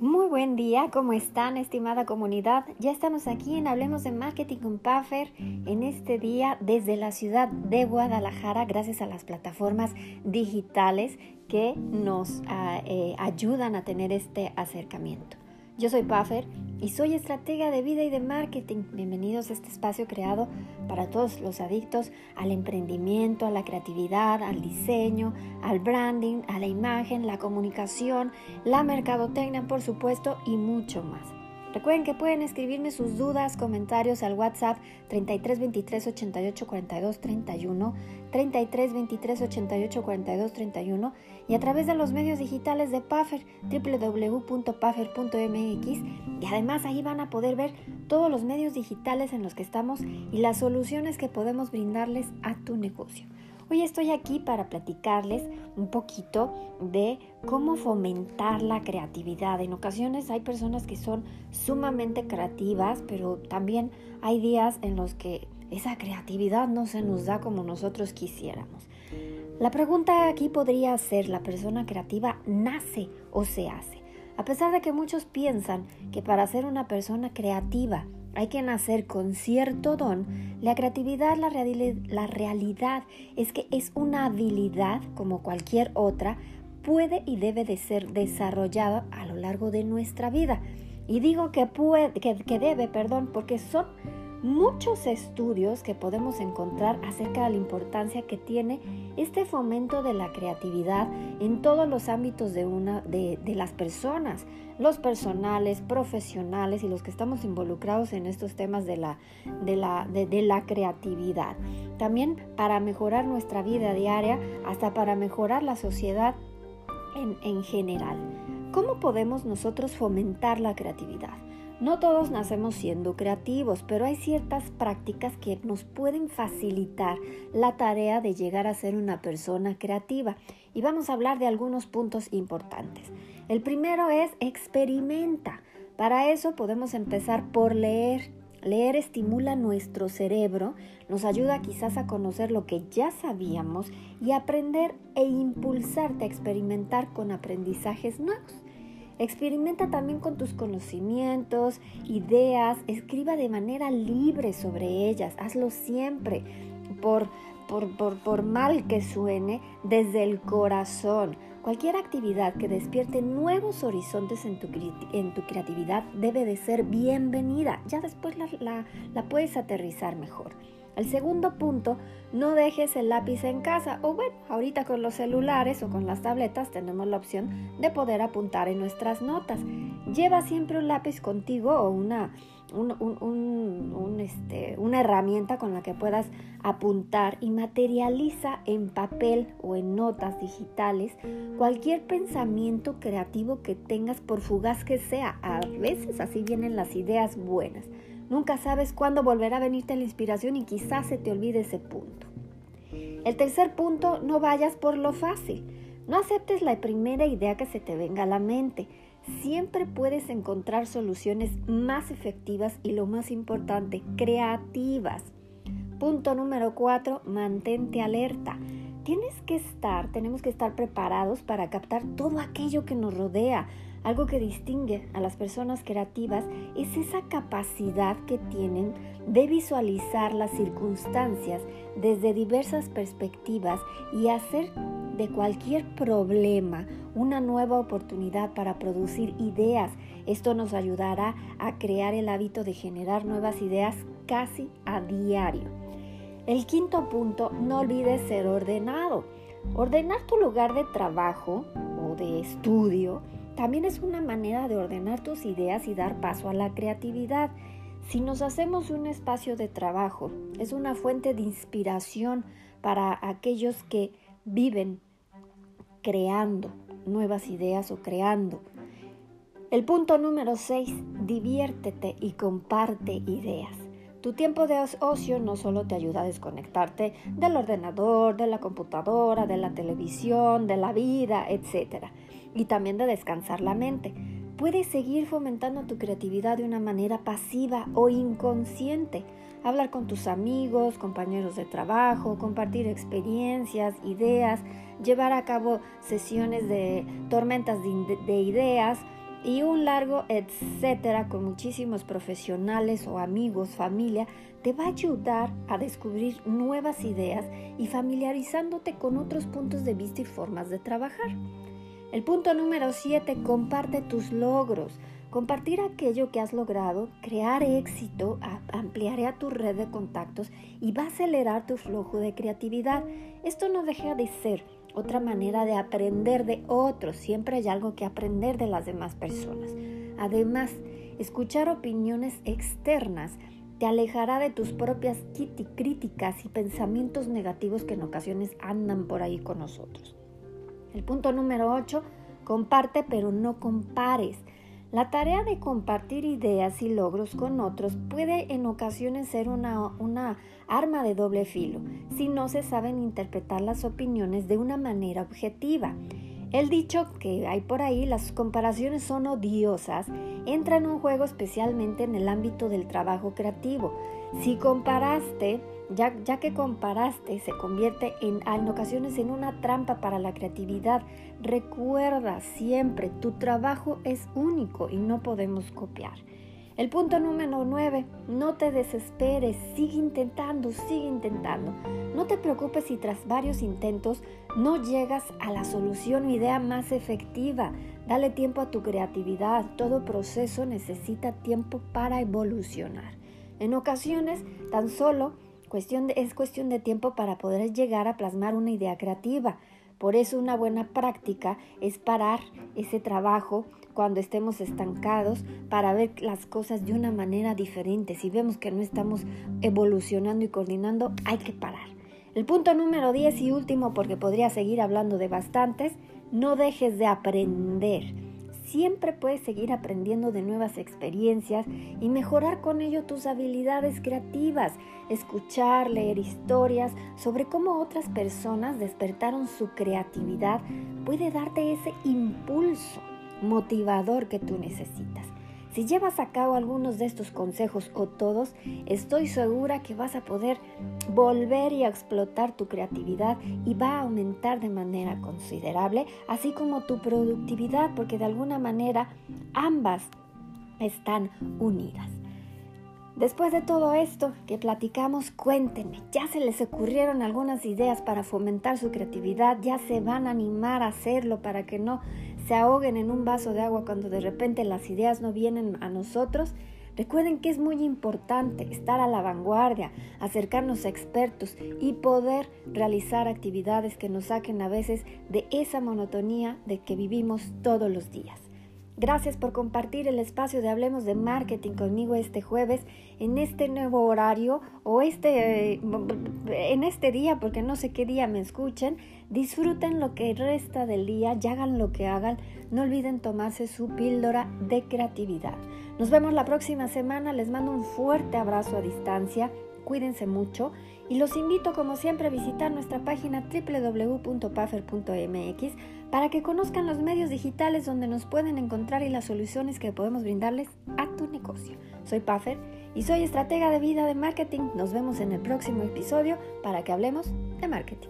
Muy buen día, ¿cómo están estimada comunidad? Ya estamos aquí en Hablemos de Marketing con Puffer en este día desde la ciudad de Guadalajara gracias a las plataformas digitales que nos ah, eh, ayudan a tener este acercamiento. Yo soy Puffer y soy estratega de vida y de marketing. Bienvenidos a este espacio creado para todos los adictos al emprendimiento, a la creatividad, al diseño, al branding, a la imagen, la comunicación, la mercadotecnia, por supuesto, y mucho más. Recuerden que pueden escribirme sus dudas, comentarios al WhatsApp 33 23 88 42 31, 33 23 88 42 31 y a través de los medios digitales de Puffer, www.puffer.mx y además ahí van a poder ver todos los medios digitales en los que estamos y las soluciones que podemos brindarles a tu negocio. Hoy estoy aquí para platicarles un poquito de cómo fomentar la creatividad. En ocasiones hay personas que son sumamente creativas, pero también hay días en los que esa creatividad no se nos da como nosotros quisiéramos. La pregunta aquí podría ser, ¿la persona creativa nace o se hace? A pesar de que muchos piensan que para ser una persona creativa hay que nacer con cierto don. La creatividad, la, realidad es que es una habilidad como cualquier otra, puede y debe de ser desarrollada a lo largo de nuestra vida. Y digo que, puede, que, que debe, perdón, porque son muchos estudios que podemos encontrar acerca de la importancia que tiene este fomento de la creatividad en todos los ámbitos de, una, de, las personas, los personales, profesionales y los que estamos involucrados en estos temas de la, de la, de la creatividad. También para mejorar nuestra vida diaria, hasta para mejorar la sociedad en, en general. ¿Cómo podemos nosotros fomentar la creatividad? No todos nacemos siendo creativos, pero hay ciertas prácticas que nos pueden facilitar la tarea de llegar a ser una persona creativa. Y vamos a hablar de algunos puntos importantes. El primero es experimenta. Para eso podemos empezar por leer. Leer estimula nuestro cerebro, nos ayuda quizás a conocer lo que ya sabíamos y aprender e impulsarte a experimentar con aprendizajes nuevos. Experimenta también con tus conocimientos, ideas, escriba de manera libre sobre ellas, hazlo siempre, por, por, mal que suene, desde el corazón. Cualquier actividad que despierte nuevos horizontes en tu, en tu creatividad debe de ser bienvenida. Ya después la, la puedes aterrizar mejor. El segundo punto, no dejes el lápiz en casa o bueno, ahorita con los celulares o con las tabletas tenemos la opción de poder apuntar en nuestras notas. Lleva siempre un lápiz contigo o una, este, una herramienta con la que puedas apuntar y materializa en papel o en notas digitales cualquier pensamiento creativo que tengas por fugaz que sea. A veces así vienen las ideas buenas. Nunca sabes cuándo volverá a venirte la inspiración y quizás se te olvide ese punto. El tercer punto, no vayas por lo fácil. No aceptes la primera idea que se te venga a la mente. Siempre puedes encontrar soluciones más efectivas y lo más importante, creativas. Punto número cuatro, mantente alerta. Tienes que estar, tenemos que estar preparados para captar todo aquello que nos rodea, algo que distingue a las personas creativas es esa capacidad que tienen de visualizar las circunstancias desde diversas perspectivas y hacer de cualquier problema una nueva oportunidad para producir ideas. Esto nos ayudará a crear el hábito de generar nuevas ideas casi a diario. El quinto punto, no olvides ser ordenado. Ordenar tu lugar de trabajo o de estudio también es una manera de ordenar tus ideas y dar paso a la creatividad. Si nos hacemos un espacio de trabajo, es una fuente de inspiración para aquellos que viven creando nuevas ideas o creando. El punto número 6, diviértete y comparte ideas. Tu tiempo de ocio no solo te ayuda a desconectarte del ordenador, de la computadora, de la televisión, de la vida, etc. Y también de descansar la mente. Puedes seguir fomentando tu creatividad de una manera pasiva o inconsciente. Hablar con tus amigos, compañeros de trabajo, compartir experiencias, ideas, llevar a cabo sesiones de tormentas de, ideas, y un largo etcétera con muchísimos profesionales o amigos, familia, te va a ayudar a descubrir nuevas ideas y familiarizándote con otros puntos de vista y formas de trabajar. El punto número 7, comparte tus logros. Compartir aquello que has logrado, crear éxito, ampliará tu red de contactos y va a acelerar tu flujo de creatividad. Esto no deja de ser otra manera de aprender de otros. Siempre hay algo que aprender de las demás personas. Además, escuchar opiniones externas te alejará de tus propias críticas y pensamientos negativos que en ocasiones andan por ahí con nosotros. El punto número 8, comparte pero no compares. La tarea de compartir ideas y logros con otros puede en ocasiones ser una, arma de doble filo si no se saben interpretar las opiniones de una manera objetiva. El dicho que hay por ahí, las comparaciones son odiosas, entra en un juego especialmente en el ámbito del trabajo creativo. Si comparaste, ya, ya que comparaste, se convierte en, en ocasiones en una trampa para la creatividad. Recuerda siempre, tu trabajo es único y no podemos copiar. El punto número 9, no te desesperes, sigue intentando, sigue intentando. No te preocupes si tras varios intentos no llegas a la solución o idea más efectiva. Dale tiempo a tu creatividad, todo proceso necesita tiempo para evolucionar. En ocasiones, tan solo es cuestión de tiempo para poder llegar a plasmar una idea creativa. Por eso una buena práctica es parar ese trabajo cuando estemos estancados para ver las cosas de una manera diferente. Si vemos que no estamos evolucionando y coordinando, hay que parar. El punto número 10 y último, porque podría seguir hablando de bastantes, no dejes de aprender. Siempre puedes seguir aprendiendo de nuevas experiencias y mejorar con ello tus habilidades creativas. Escuchar, leer historias sobre cómo otras personas despertaron su creatividad puede darte ese impulso motivador que tú necesitas. Si llevas a cabo algunos de estos consejos o todos, estoy segura que vas a poder volver y explotar tu creatividad y va a aumentar de manera considerable, así como tu productividad, porque de alguna manera ambas están unidas. Después de todo esto que platicamos, cuéntenme, ¿ya se les ocurrieron algunas ideas para fomentar su creatividad? ¿Ya se van a animar a hacerlo para que no se ahoguen en un vaso de agua cuando de repente las ideas no vienen a nosotros? Recuerden que es muy importante estar a la vanguardia, acercarnos a expertos y poder realizar actividades que nos saquen a veces de esa monotonía de que vivimos todos los días. Gracias por compartir el espacio de Hablemos de Marketing conmigo este jueves en este nuevo horario o este eh, en este día porque no sé qué día me escuchen. Disfruten lo que resta del día y hagan lo que hagan. No olviden tomarse su píldora de creatividad. Nos vemos la próxima semana. Les mando un fuerte abrazo a distancia. Cuídense mucho y los invito como siempre a visitar nuestra página www.puffer.mx para que conozcan los medios digitales donde nos pueden encontrar y las soluciones que podemos brindarles a tu negocio. Soy Puffer y soy estratega de vida de marketing. Nos vemos en el próximo episodio para que hablemos de marketing.